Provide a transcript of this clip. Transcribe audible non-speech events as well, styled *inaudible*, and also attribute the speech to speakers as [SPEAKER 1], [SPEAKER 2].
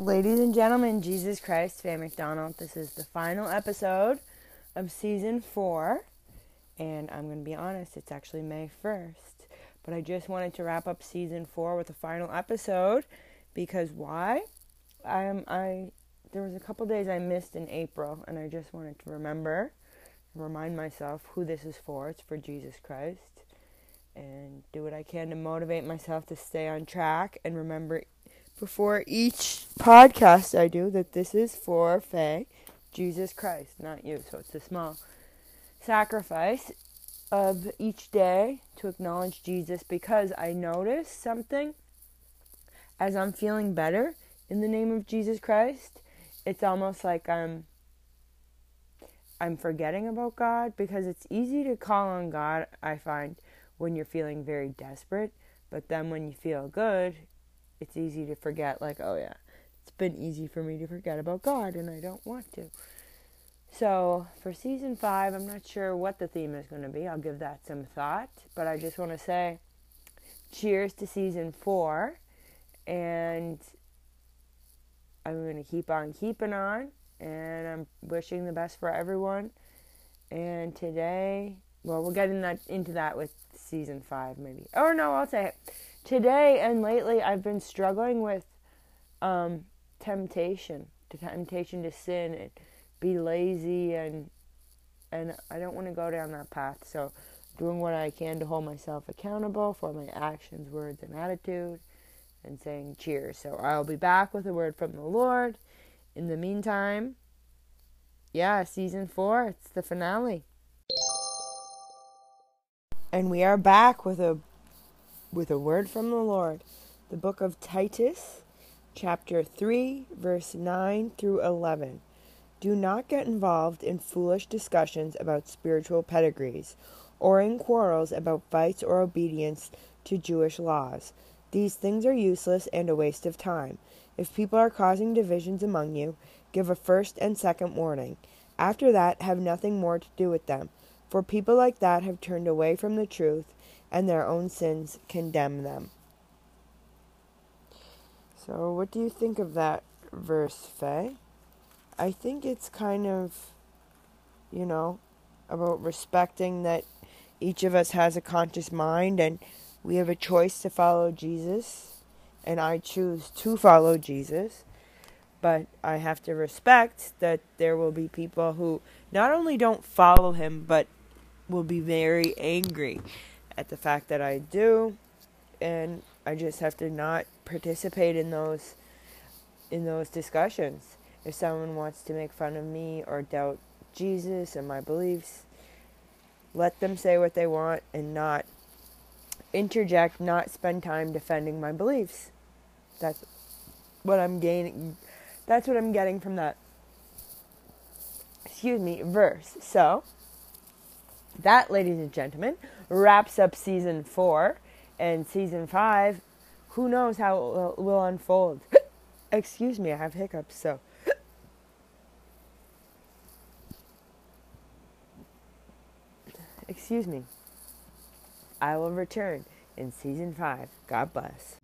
[SPEAKER 1] Ladies and gentlemen, Jesus Christ, Faye McDonald. This is the final episode of season four. And I'm going to be honest, it's actually May 1st. But I just wanted to wrap up season four with a final episode because why? I'm, I there was a couple days I missed in April, and I just wanted to remember remind myself who this is for. It's for Jesus Christ, and do what I can to motivate myself to stay on track and remember before each podcast I do that this is for Faye, Jesus Christ, not you. So it's a small sacrifice of each day to acknowledge Jesus because I notice something as I'm feeling better in the name of Jesus Christ. It's almost like I'm I'm forgetting about God because it's easy to call on God, I find, when you're feeling very desperate, but then when you feel good, it's easy to forget, like, oh yeah, it's been easy for me to forget about God and I don't want to. So, for season five, I'm not sure what the theme is going to be. I'll give that some thought, but I just want to say cheers to season four, and I'm going to keep on keeping on, and I'm wishing the best for everyone. And today, well, we'll get in that, into that with season five, maybe. Or no, I'll say it today and lately I've been struggling with um, temptation, the temptation to sin and be lazy and and I don't want to go down that path. So doing what I can to hold myself accountable for my actions, words, and attitude, and saying cheers. So I'll be back with a word from the Lord. In the meantime, yeah, season four, it's the finale. And we are back with a with a word from the Lord. The book of Titus, chapter 3, verse 9 through 11. Do not get involved in foolish discussions about spiritual pedigrees or in quarrels about fights or obedience to Jewish laws. These things are useless and a waste of time. If people are causing divisions among you, give a first and second warning. After that, have nothing more to do with them, for people like that have turned away from the truth and their own sins condemn them. So, what do you think of that verse, Faye? I think it's kind of, you know, about respecting that each of us has a conscious mind and we have a choice to follow Jesus, and I choose to follow Jesus. But I have to respect that there will be people who not only don't follow him, but will be very angry at the fact that I do, and I just have to not participate in those in those discussions. If someone wants to make fun of me or doubt Jesus and my beliefs, let them say what they want and not interject, not spend time defending my beliefs. That's what I'm gaining. That's what I'm getting from that. Excuse me, verse. So, that, ladies and gentlemen, wraps up season four. And season five, who knows how it will, unfold. *gasps* Excuse me, I have hiccups, so. Excuse me. I will return in season five. God bless.